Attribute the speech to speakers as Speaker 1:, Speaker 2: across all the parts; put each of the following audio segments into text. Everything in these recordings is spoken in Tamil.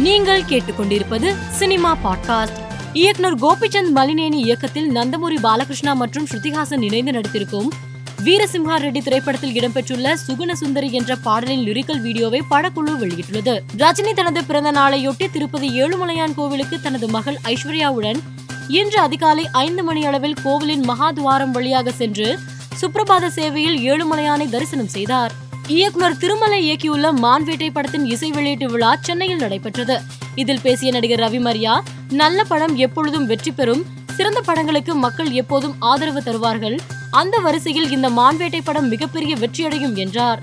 Speaker 1: நீங்கள் கேட்டுக்கொண்டிருப்பது சினிமா பாட்காஸ்ட். இயக்குனர் கோபிச்சந்த் மலினேனி இயக்கத்தில் நந்தமூரி பாலகிருஷ்ணா மற்றும் ஸ்ருதிஹாசன் இணைந்து நடித்திருக்கும் வீரசிம்ஹா ரெட்டி திரைப்படத்தில் இடம்பெற்றுள்ள சுகுண சுந்தரி என்ற பாடலின் லிரிக்கல் வீடியோவை படக்குழு வெளியிட்டுள்ளது. ரஜினி தனது பிறந்த நாளையொட்டி திருப்பதி ஏழுமலையான் கோவிலுக்கு தனது மகள் ஐஸ்வர்யாவுடன் இன்று அதிகாலை ஐந்து மணி அளவில் கோவிலின் மகாதுவாரம் வழியாக சென்று சுப்பிரபாத சேவையில் ஏழுமலையானை தரிசனம் செய்தார். இயக்குனர் திருமலை இயக்கியுள்ள மான்வேட்டை படத்தின் இசை வெளியீட்டு விழா சென்னையில் நடைபெற்றது. இதில் பேசிய நடிகர் ரவி மரியா நல்ல படம் எப்பொழுதும் வெற்றி பெறும் சிறந்த படங்களுக்கு மக்கள் எப்போதும் ஆதரவு தருவார்கள் அந்த வரிசையில் இந்த மான்வேட்டை படம் மிகப்பெரிய வெற்றியடையும் என்றார்.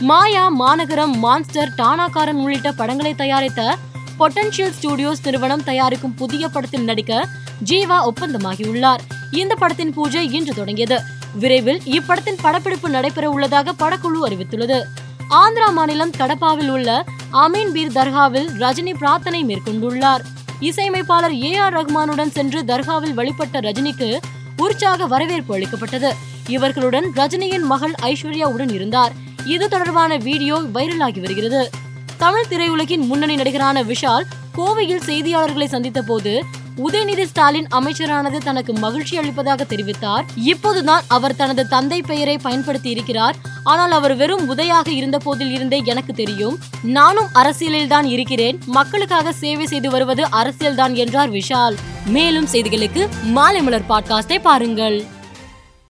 Speaker 1: மாயா மாநகரம் மான்ஸ்டர் டானாக்காரன் உள்ளிட்ட படங்களை தயாரித்த பொட்டன்ஷியல் ஸ்டுடியோஸ் நிறுவனம் தயாரிக்கும் புதிய படத்தில் நடிக்க ஜீவா ஒப்பந்தமாகியுள்ளார். இந்த படத்தின் பூஜை இன்று தொடங்கியது. விரைவில் இப்படத்தின் படப்பிடிப்பு நடைபெற உள்ளதாக படக்குழு அறிவித்துள்ளது. ஆந்திரா மாநிலம் கடப்பாவில் உள்ள அமீன் பீர் தர்காவில் ரஜினி பிரார்த்தனை மேற்கொண்டுள்ளார். இசையமைப்பாளர் ஏ ஆர் ரஹ்மானுடன் சென்று தர்காவில் வழிபட்ட ரஜினிக்கு உற்சாக வரவேற்பு அளிக்கப்பட்டது. இவர்களுடன் ரஜினியின் மகள் ஐஸ்வர்யா உடன் இருந்தார். இது தொடர்பான வீடியோ வைரலாகி வருகிறது. தமிழ் திரையுலகின் முன்னணி நடிகரான விஷால் கோவையில் செய்தியாளர்களை சந்தித்த போது உதயநிதி ஸ்டாலின் அமைச்சரானது தனக்கு மகிழ்ச்சி அளிப்பதாக தெரிவித்தார். இப்போதுதான் அவர் தனது தந்தை பெயரை பயன்படுத்தி இருக்கிறார். ஆனால் அவர் வெறும் உதயாக இருந்த போதில் இருந்தே எனக்கு தெரியும். நானும் அரசியலில் தான் இருக்கிறேன். மக்களுக்காக சேவை செய்து வருவது அரசியல்தான் என்றார் விஷால். மேலும் செய்திகளுக்கு மாலை மலர் பாட்காஸ்டை பாருங்கள்.